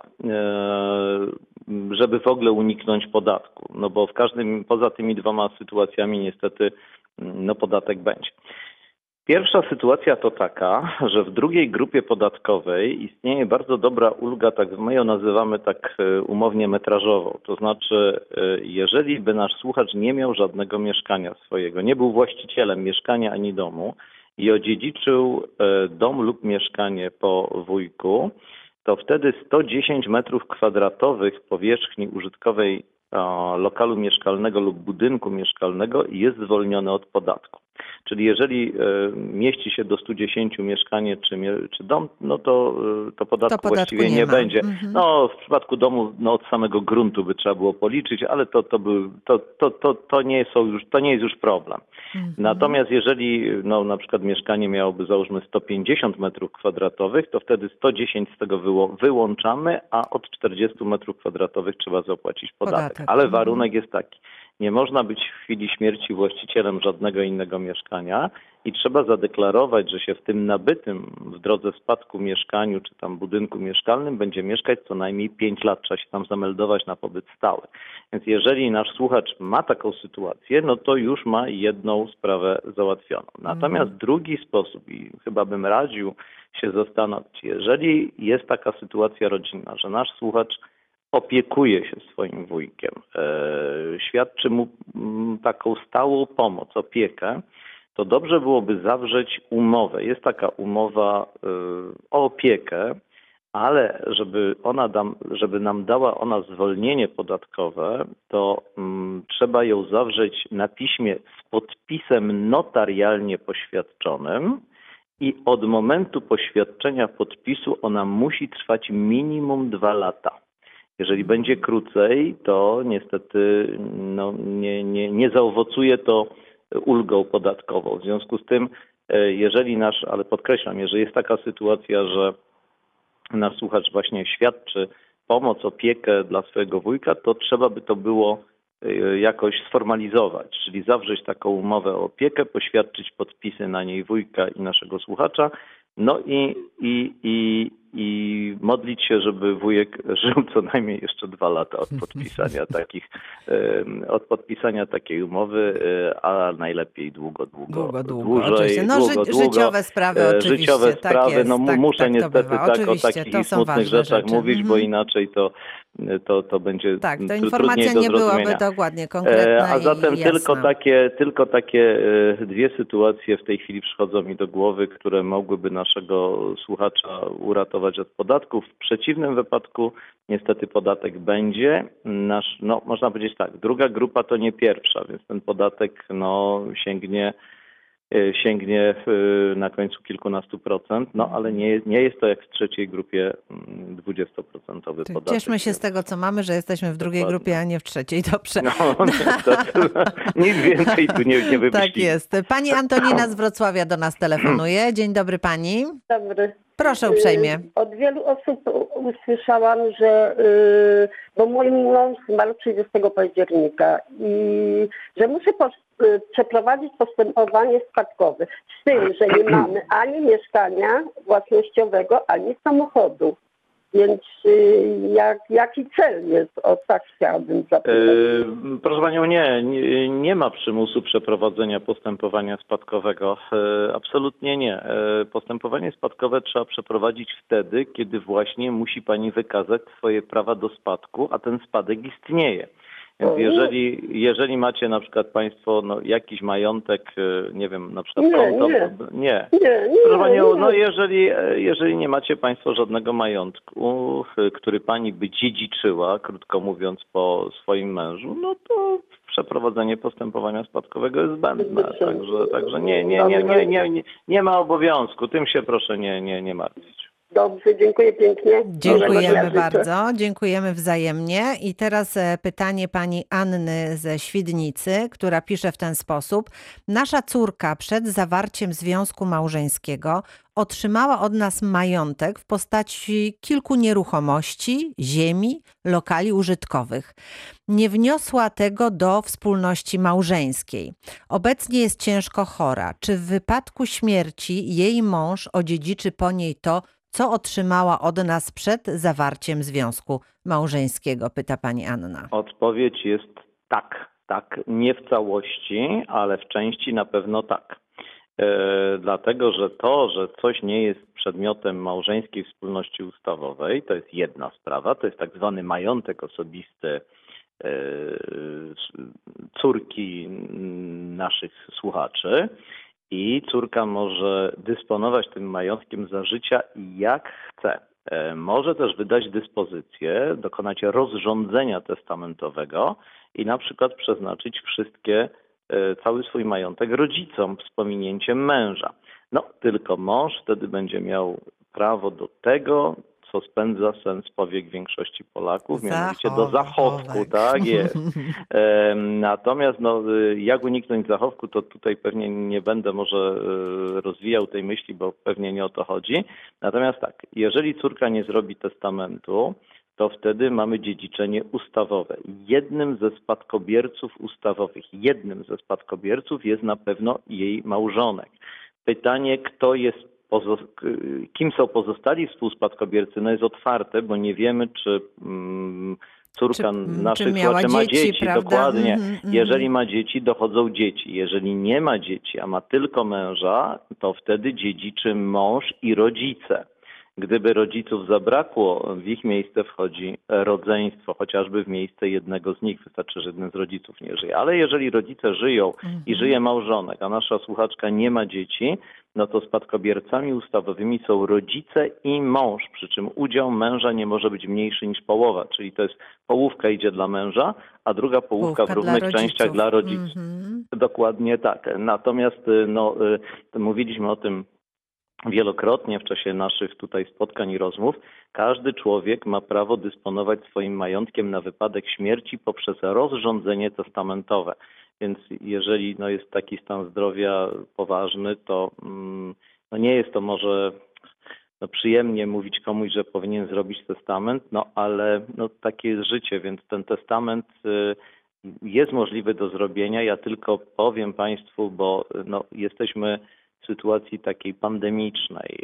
S5: żeby w ogóle uniknąć podatku, no bo w każdym, poza tymi dwoma sytuacjami niestety no podatek będzie. Pierwsza sytuacja to taka, że w drugiej grupie podatkowej istnieje bardzo dobra ulga, tak my ją nazywamy tak e, umownie metrażową. To znaczy, e, jeżeli by nasz słuchacz nie miał żadnego mieszkania swojego, nie był właścicielem mieszkania ani domu i odziedziczył e, dom lub mieszkanie po wujku, to wtedy 110 metrów kwadratowych powierzchni użytkowej lokalu mieszkalnego lub budynku mieszkalnego jest zwolnione od podatku. Czyli jeżeli e, mieści się do 110 mieszkanie czy, czy dom, no to, e, to podatku, to podatku właściwie nie, nie będzie. Mhm. No w przypadku domu no, od samego gruntu by trzeba było policzyć, ale to, to, był, to, to, to, to, nie, są już, to nie jest już problem. Mhm. Natomiast jeżeli no, na przykład mieszkanie miałoby załóżmy 150 metrów kwadratowych, to wtedy 110 z tego wyłączamy, a od 40 metrów kwadratowych trzeba zapłacić podatek. podatek. Ale mhm. warunek jest taki. Nie można być w chwili śmierci właścicielem żadnego innego mieszkania i trzeba zadeklarować, że się w tym nabytym w drodze spadku mieszkaniu czy tam budynku mieszkalnym będzie mieszkać co najmniej 5 lat. Trzeba się tam zameldować na pobyt stały. Więc jeżeli nasz słuchacz ma taką sytuację, no to już ma jedną sprawę załatwioną. Natomiast mhm. drugi sposób, i chyba bym radził się zastanowić, jeżeli jest taka sytuacja rodzinna, że nasz słuchacz opiekuje się swoim wujkiem, e, świadczy mu mm, taką stałą pomoc, opiekę, to dobrze byłoby zawrzeć umowę. Jest taka umowa e, o opiekę, ale żeby, ona dam, żeby nam dała ona zwolnienie podatkowe, to mm, trzeba ją zawrzeć na piśmie z podpisem notarialnie poświadczonym i od momentu poświadczenia podpisu ona musi trwać minimum dwa lata. Jeżeli będzie krócej, to niestety no, nie, nie, nie zaowocuje to ulgą podatkową. W związku z tym, e, jeżeli nasz, ale podkreślam, jeżeli jest taka sytuacja, że nasz słuchacz właśnie świadczy pomoc, opiekę dla swojego wujka, to trzeba by to było e, jakoś sformalizować, czyli zawrzeć taką umowę o opiekę, poświadczyć podpisy na niej wujka i naszego słuchacza, no i, i, i, i modlić się, żeby wujek żył co najmniej jeszcze dwa lata od podpisania takich, od podpisania takiej umowy, e, a najlepiej długo, długo,
S2: długo, długo dłużej, oczywiście. No, długo, ży, życiowe sprawy e, oczywiście,
S5: życiowe
S2: tak
S5: sprawy,
S2: jest,
S5: no
S2: tak,
S5: muszę
S2: tak
S5: niestety tak o takich smutnych rzeczach
S2: rzeczy.
S5: mówić, bo mhm. inaczej to to, to będzie
S2: Tak, to informacja nie byłaby dokładnie konkretna
S5: e, A zatem tylko takie, tylko takie dwie sytuacje w tej chwili przychodzą mi do głowy, które mogłyby naszego słuchacza uratować od podatków. W przeciwnym wypadku niestety podatek będzie. Nasz, no, można powiedzieć tak, druga grupa to nie pierwsza, więc ten podatek no, sięgnie e, sięgnie na końcu kilkunastu procent, no ale nie, nie jest to jak w trzeciej grupie 20% podatek.
S2: Cieszmy się z tego, co mamy, że jesteśmy w drugiej Dokładnie. grupie, a nie w trzeciej. Dobrze. No,
S5: nic więcej tu nie, nie
S2: Tak jest. Pani Antonina z Wrocławia do nas telefonuje. Dzień dobry pani.
S7: Dobry.
S2: Proszę uprzejmie.
S7: Y, od wielu osób usłyszałam, że y, bo mój mąż zmarł 30 października i że muszę y, przeprowadzić postępowanie spadkowe. Z tym, że nie mamy ani mieszkania własnościowego, ani samochodu. Więc y, jak, jaki cel jest? O tak chciałabym zapytać.
S5: Yy, proszę Panią, nie, nie, nie, ma przymusu przeprowadzenia postępowania spadkowego. Yy, absolutnie nie. Postępowanie spadkowe trzeba przeprowadzić wtedy, kiedy właśnie musi Pani wykazać swoje prawa do spadku, a ten spadek istnieje. Więc jeżeli, jeżeli macie na przykład Państwo no, jakiś majątek, e, nie wiem, na przykład
S7: nie,
S5: konto.
S7: Nie.
S5: nie.
S7: nie, nie
S5: Proszę Panią, no jeżeli, e, jeżeli nie macie Państwo żadnego majątku, e, który Pani by dziedziczyła, krótko mówiąc, po swoim mężu, no to przeprowadzenie postępowania spadkowego jest zbędne. Także, także nie, nie, nie, nie, nie, nie, nie ma obowiązku. Tym się proszę nie, nie, nie martwić.
S7: Dobrze, dziękuję pięknie.
S2: Dziękujemy bardzo, dziękujemy wzajemnie. I teraz e, pytanie pani Anny ze Świdnicy, która pisze w ten sposób. Nasza córka przed zawarciem związku małżeńskiego otrzymała od nas majątek w postaci kilku nieruchomości, ziemi, lokali użytkowych. Nie wniosła tego do wspólności małżeńskiej. Obecnie jest ciężko chora. Czy w wypadku śmierci jej mąż odziedziczy po niej to, co otrzymała od nas przed zawarciem związku małżeńskiego? Pyta pani Anna.
S5: Odpowiedź jest tak. Tak, nie w całości, ale w części na pewno tak. E, dlatego, że to, że coś nie jest przedmiotem małżeńskiej wspólności ustawowej, to jest jedna sprawa, to jest tak zwany majątek osobisty e, córki naszych słuchaczy i córka może dysponować tym majątkiem za życia jak chce. E, może też wydać dyspozycję, dokonać rozrządzenia testamentowego i na przykład przeznaczyć wszystkie, e, cały swój majątek rodzicom z pominięciem męża. No, tylko mąż wtedy będzie miał prawo do tego, co spędza sens powiek większości Polaków, mianowicie do zachowku, tak jest. Natomiast no, jak uniknąć zachowku, to tutaj pewnie nie będę może e, rozwijał tej myśli, bo pewnie nie o to chodzi. Natomiast tak, jeżeli córka nie zrobi testamentu, to wtedy mamy dziedziczenie ustawowe. Jednym ze spadkobierców ustawowych, jednym ze spadkobierców jest na pewno jej małżonek. Pytanie, kto jest kim są pozostali współspadkobiercy, no jest otwarte, bo nie wiemy, czy mm, córka czy, naszych czy słuchaczy ma dzieci, dzieci dokładnie. Mm. Jeżeli ma dzieci, dochodzą dzieci. Jeżeli nie ma dzieci, a ma tylko męża, to wtedy dziedziczy mąż i rodzice. Gdyby rodziców zabrakło, w ich miejsce wchodzi rodzeństwo, chociażby w miejsce jednego z nich. Wystarczy, że jeden z rodziców nie żyje. Ale jeżeli rodzice żyją i mhm. żyje małżonek, a nasza słuchaczka nie ma dzieci, no to spadkobiercami ustawowymi są rodzice i mąż, przy czym udział męża nie może być mniejszy niż połowa, czyli to jest połówka idzie dla męża, a druga połówka, połówka w równych dla częściach dla rodziców. Mm -hmm. Dokładnie tak. Natomiast no, y, mówiliśmy o tym wielokrotnie w czasie naszych tutaj spotkań i rozmów, każdy człowiek ma prawo dysponować swoim majątkiem na wypadek śmierci poprzez rozrządzenie testamentowe. Więc jeżeli no, jest taki stan zdrowia poważny, to mm, no, nie jest to może no, przyjemnie mówić komuś, że powinien zrobić testament, no ale no, takie jest życie, więc ten testament y, jest możliwy do zrobienia. Ja tylko powiem Państwu, bo no, jesteśmy sytuacji takiej pandemicznej.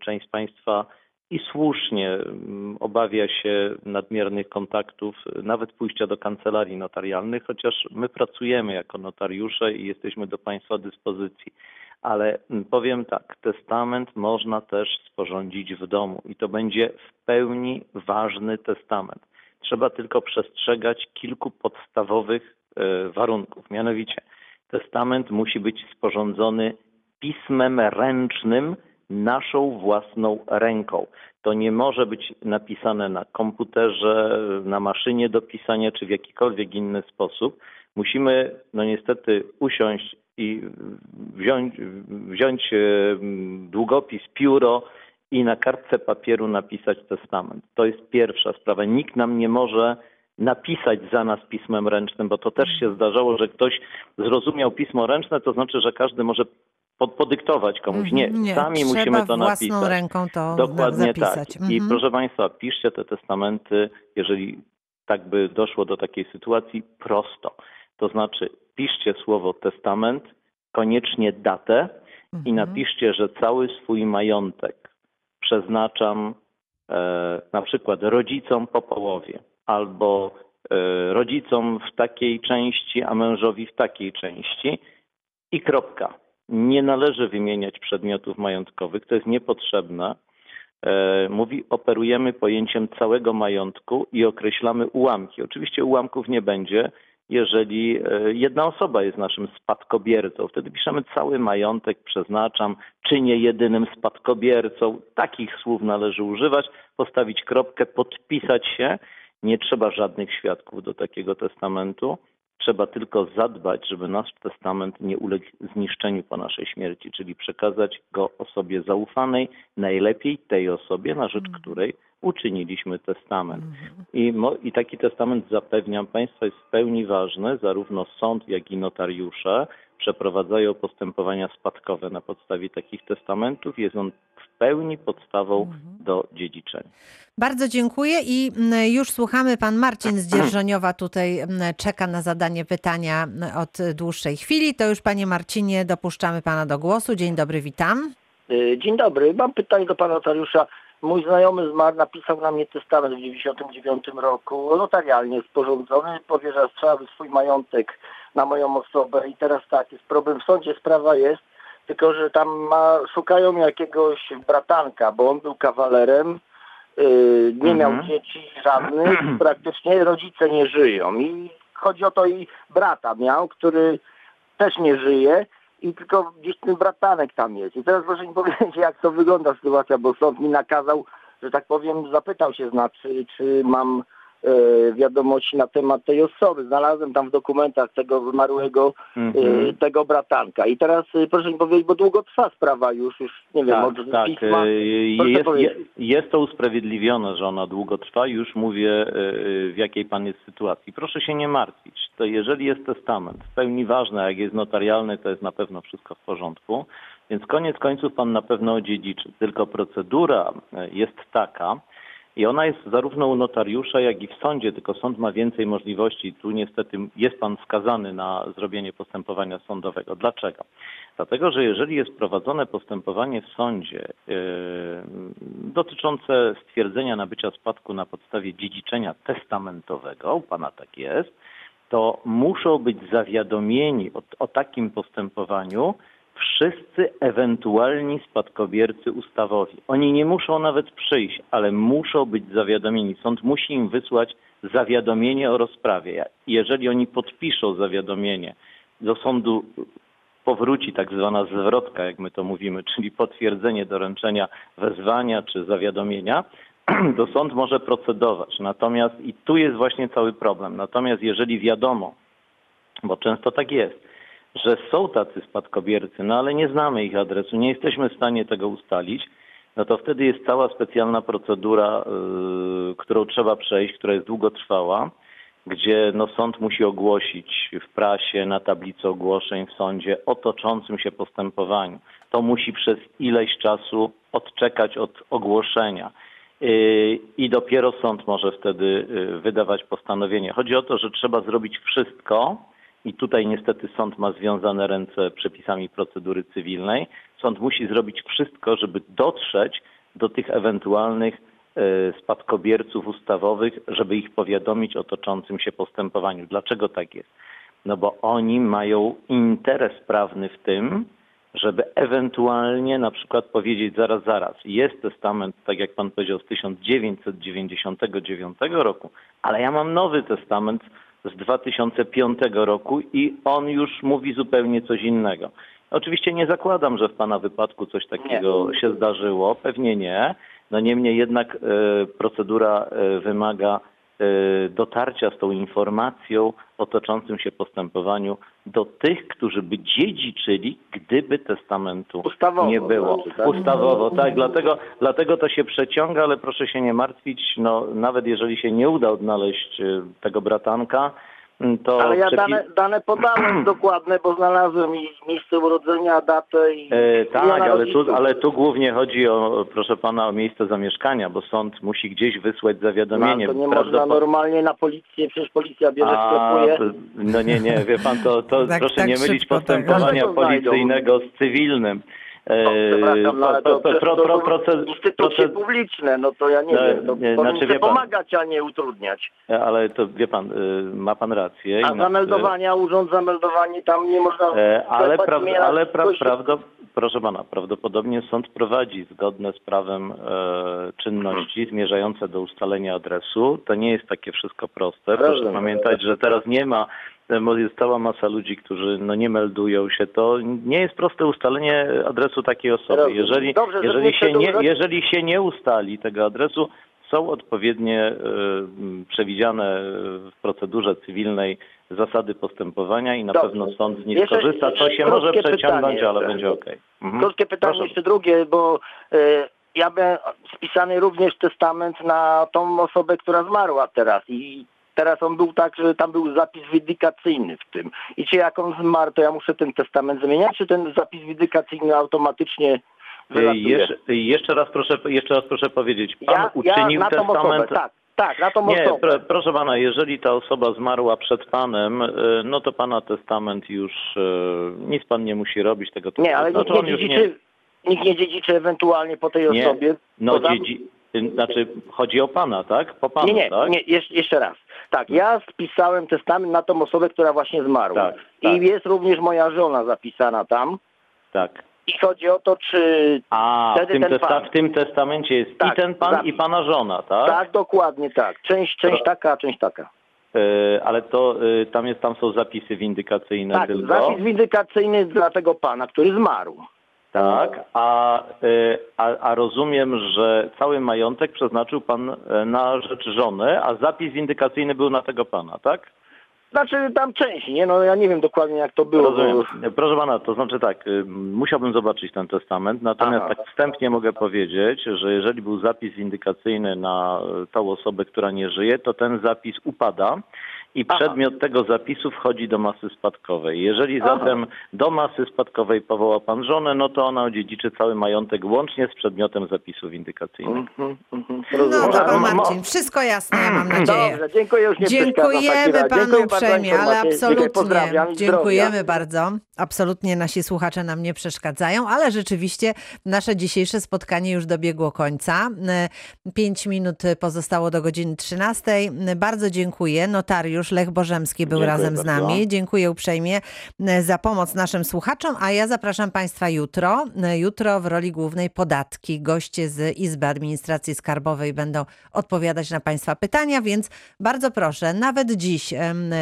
S5: Część z Państwa i słusznie mm, obawia się nadmiernych kontaktów, nawet pójścia do kancelarii notarialnych, chociaż my pracujemy jako notariusze i jesteśmy do Państwa dyspozycji. Ale mm, powiem tak, testament można też sporządzić w domu i to będzie w pełni ważny testament. Trzeba tylko przestrzegać kilku podstawowych e, warunków. Mianowicie, testament musi być sporządzony pismem ręcznym, naszą własną ręką. To nie może być napisane na komputerze, na maszynie do pisania czy w jakikolwiek inny sposób. Musimy, no niestety, usiąść i wziąć, wziąć e, długopis, pióro i na kartce papieru napisać testament. To jest pierwsza sprawa. Nikt nam nie może napisać za nas pismem ręcznym, bo to też się zdarzało, że ktoś zrozumiał pismo ręczne, to znaczy, że każdy może pod, podyktować komuś. Nie,
S2: nie
S5: sami musimy to
S2: napisać.
S5: własną
S2: ręką to
S5: Dokładnie
S2: zapisać.
S5: tak. I
S2: mhm.
S5: proszę Państwa, piszcie te testamenty, jeżeli tak by doszło do takiej sytuacji, prosto. To znaczy, piszcie słowo testament, koniecznie datę mhm. i napiszcie, że cały swój majątek przeznaczam e, na przykład rodzicom po połowie albo e, rodzicom w takiej części, a mężowi w takiej części i kropka. Nie należy wymieniać przedmiotów majątkowych, to jest niepotrzebne. E, mówi, operujemy pojęciem całego majątku i określamy ułamki. Oczywiście ułamków nie będzie, jeżeli e, jedna osoba jest naszym spadkobiercą. Wtedy piszemy cały majątek, przeznaczam, czy nie jedynym spadkobiercą. Takich słów należy używać, postawić kropkę, podpisać się. Nie trzeba żadnych świadków do takiego testamentu. Trzeba tylko zadbać, żeby nasz testament nie uległ zniszczeniu po naszej śmierci, czyli przekazać go osobie zaufanej, najlepiej tej osobie, na rzecz mhm. której uczyniliśmy testament. Mhm. I, I taki testament, zapewniam Państwa, jest w pełni ważny. Zarówno sąd, jak i notariusze przeprowadzają postępowania spadkowe na podstawie takich testamentów. Jest on w pełni podstawą mhm. do dziedziczenia.
S2: Bardzo dziękuję i już słuchamy. Pan Marcin z Dzierżoniowa tutaj czeka na zadanie pytania od dłuższej chwili. To już Panie Marcinie dopuszczamy Pana do głosu. Dzień dobry, witam.
S8: Y, dzień dobry. Mam pytanie do Pana notariusza. Mój znajomy zmarł, napisał na mnie testament w 1999 roku, notarialnie sporządzony, powierza cały swój majątek na moją osobę i teraz tak, jest problem w sądzie, sprawa jest, tylko że tam ma, szukają jakiegoś bratanka, bo on był kawalerem, yy, nie miał mhm. dzieci żadnych, praktycznie rodzice nie żyją i chodzi o to i brata miał, który też nie żyje i tylko gdzieś ten bratanek tam jest. I teraz proszę mi powiedzieć, jak to wygląda sytuacja, bo sąd mi nakazał, że tak powiem, zapytał się znaczy, czy mam wiadomości na temat tej osoby. Znalazłem tam w dokumentach tego wymarłego mm -hmm. tego bratanka. I teraz e, proszę mi powiedzieć, bo długo trwa sprawa już, już nie wiem,
S5: tak, od tak. pisma. Jest, jest to usprawiedliwione, że ona długo trwa. Już mówię, w jakiej pan jest sytuacji. Proszę się nie martwić. To jeżeli jest testament, w pełni ważne, jak jest notarialny, to jest na pewno wszystko w porządku. Więc koniec końców pan na pewno odziedziczy. Tylko procedura jest taka, i ona jest zarówno u notariusza, jak i w sądzie, tylko sąd ma więcej możliwości. Tu niestety jest pan skazany na zrobienie postępowania sądowego. Dlaczego? Dlatego, że jeżeli jest prowadzone postępowanie w sądzie yy, dotyczące stwierdzenia nabycia spadku na podstawie dziedziczenia testamentowego, u pana tak jest, to muszą być zawiadomieni o, o takim postępowaniu wszyscy ewentualni spadkobiercy ustawowi. Oni nie muszą nawet przyjść, ale muszą być zawiadomieni. Sąd musi im wysłać zawiadomienie o rozprawie. Jeżeli oni podpiszą zawiadomienie, do sądu powróci tak zwana zwrotka, jak my to mówimy, czyli potwierdzenie doręczenia wezwania czy zawiadomienia, to sąd może procedować. Natomiast i tu jest właśnie cały problem. Natomiast jeżeli wiadomo, bo często tak jest, że są tacy spadkobiercy, no ale nie znamy ich adresu, nie jesteśmy w stanie tego ustalić, no to wtedy jest cała specjalna procedura, yy, którą trzeba przejść, która jest długotrwała, gdzie no, sąd musi ogłosić w prasie, na tablicy ogłoszeń w sądzie o toczącym się postępowaniu. To musi przez ileś czasu odczekać od ogłoszenia. Yy, I dopiero sąd może wtedy yy, wydawać postanowienie. Chodzi o to, że trzeba zrobić wszystko, i tutaj niestety sąd ma związane ręce przepisami procedury cywilnej. Sąd musi zrobić wszystko, żeby dotrzeć do tych ewentualnych e, spadkobierców ustawowych, żeby ich powiadomić o toczącym się postępowaniu. Dlaczego tak jest? No bo oni mają interes prawny w tym, żeby ewentualnie na przykład powiedzieć zaraz, zaraz, jest testament, tak jak pan powiedział, z 1999 roku, ale ja mam nowy testament z 2005 roku i on już mówi zupełnie coś innego. Oczywiście nie zakładam, że w Pana wypadku coś takiego nie. się zdarzyło, pewnie nie. No niemniej jednak e, procedura e, wymaga dotarcia z tą informacją o toczącym się postępowaniu do tych, którzy by dziedziczyli, gdyby testamentu
S8: Ustawowo,
S5: nie było.
S8: Znaczy, tak?
S5: Ustawowo, tak. Dlatego, dlatego to się przeciąga, ale proszę się nie martwić, no, nawet jeżeli się nie uda odnaleźć y, tego bratanka, to
S8: Ale ja
S5: przepi-
S8: dane, dane podałem dokładne, bo znalazłem i miejsce urodzenia, datę i
S5: E,
S8: dnia
S5: tak, ale tu, ale tu głównie chodzi o, proszę pana, o miejsce zamieszkania, bo sąd musi gdzieś wysłać
S8: No,
S5: zawiadomienie.
S8: to nie można
S5: Prawdopod-
S8: normalnie na policję, przecież policja bierze,
S5: A,
S8: sklepuje.
S5: no nie, nie, wie pan, to, to
S2: Tak,
S5: proszę
S2: tak
S5: nie mylić
S2: tak.
S5: postępowania policyjnego z cywilnym. E,
S8: No, przepraszam, no, ale to, to, to
S5: proces-
S8: instytucje publiczne, no to ja nie
S5: No,
S8: wiem, to
S5: nie, znaczy, wie pan-
S8: pomagać, a nie utrudniać.
S5: Ale to wie pan, y, ma pan rację.
S8: A zameldowania, urząd zameldowania, tam nie można
S5: E, Ale, pra, ale pra, prawdo, proszę pana, prawdopodobnie sąd prowadzi zgodne z prawem e, czynności zmierzające do ustalenia adresu. To nie jest takie wszystko proste. Proszę
S8: Rozumiem.
S5: pamiętać, że teraz nie ma e, jest cała masa ludzi, którzy no, nie meldują się. To nie jest proste ustalenie adresu takiej osoby. Jeżeli,
S8: Dobrze,
S5: jeżeli, się nie, jeżeli się nie ustali tego adresu, są odpowiednie e, m, przewidziane w procedurze cywilnej zasady postępowania i na
S8: Dobrze.
S5: pewno sąd z nich
S8: Jeszcze-
S5: skorzysta. To się może przeciągnąć,
S8: pytanie
S5: ale będzie okej. Mhm.
S8: Krótkie pytanie
S5: Proszę.
S8: jeszcze drugie, bo e, ja byłem spisany również testament na tą osobę, która zmarła teraz i teraz on był tak, że tam był zapis windykacyjny w tym. I czy jak on zmarł, to ja muszę ten testament zmieniać, czy ten zapis windykacyjny automatycznie wylatuje?
S5: Jeszcze, jeszcze, raz proszę, jeszcze raz proszę powiedzieć. Pan
S8: ja,
S5: uczynił
S8: ja
S5: testament...
S8: osobę, tak, tak, na tą
S5: Nie,
S8: osobę.
S5: pro, proszę pana, jeżeli ta osoba zmarła przed panem, y, no to pana testament już y, nic pan nie musi robić tego
S8: Nie, ale nikt
S5: znaczy
S8: nie
S5: on już
S8: dziedziczy, nikt nie dziedziczy ewentualnie po tej
S5: Nie.
S8: osobie.
S5: No
S8: Poza-
S5: dziedzi, znaczy chodzi o pana, tak? Po panu,
S8: Nie, nie,
S5: tak?
S8: nie jeszcze, jeszcze raz. Tak, ja spisałem testament na tą osobę, która właśnie zmarła.
S5: Tak, tak.
S8: I jest również moja żona zapisana tam.
S5: Tak.
S8: I chodzi o to, czy
S5: A, w
S8: Wtedy
S5: tym,
S8: ten
S5: testa-
S8: pan.
S5: w tym testamencie jest
S8: Tak,
S5: i ten pan,
S8: zapis.
S5: i pana żona, tak?
S8: tak, dokładnie tak. Część, część taka, a część taka.
S5: E, ale to e, tam jest, tam są zapisy windykacyjne
S8: Tak,
S5: tylko.
S8: zapis windykacyjny dla tego pana, który zmarł.
S5: Tak, a, e, a, a rozumiem, że cały majątek przeznaczył pan e, na rzecz żony, a zapis windykacyjny był na tego pana, tak?
S8: Znaczy tam część, nie? No ja nie wiem dokładnie jak to było.
S5: Rozumiem. Proszę pana, to znaczy tak, y, musiałbym zobaczyć ten testament, natomiast
S8: Aha.
S5: tak wstępnie mogę powiedzieć, że jeżeli był zapis windykacyjny na y, tą osobę, która nie żyje, to ten zapis upada i
S8: Aha.
S5: przedmiot tego zapisu wchodzi do masy spadkowej. Jeżeli
S8: Aha.
S5: zatem do masy spadkowej powoła pan żonę, no to ona odziedziczy cały majątek łącznie z przedmiotem zapisu windykacyjnego.
S8: Mhm, mhm,
S2: No
S5: mo-
S2: Marcin, wszystko jasne, ja mam nadzieję.
S8: Dobrze, dziękuję, już nie
S2: Dziękujemy panu
S8: Dziękuję
S2: uprzejmie, ale absolutnie. Dziękujemy
S8: zdrowia.
S2: bardzo. Absolutnie nasi słuchacze nam nie przeszkadzają, ale rzeczywiście nasze dzisiejsze spotkanie już dobiegło końca. Pięć minut pozostało do godziny 13. Bardzo dziękuję. Notariusz Lech Bożemski był
S8: Dziękuję
S2: razem z
S8: bardzo.
S2: nami. Dziękuję uprzejmie e, za pomoc naszym słuchaczom, a ja zapraszam Państwa jutro. E, Jutro w roli głównej podatki. Goście z Izby Administracji Skarbowej będą odpowiadać na Państwa pytania, więc bardzo proszę, nawet dziś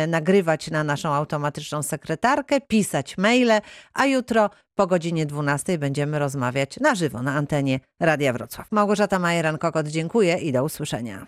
S2: nagrywać na naszą automatyczną sekretarkę, pisać maile, a jutro po godzinie 12 będziemy rozmawiać na żywo na antenie Radia Wrocław. Małgorzata Majeran-Kokot, dziękuję i do usłyszenia.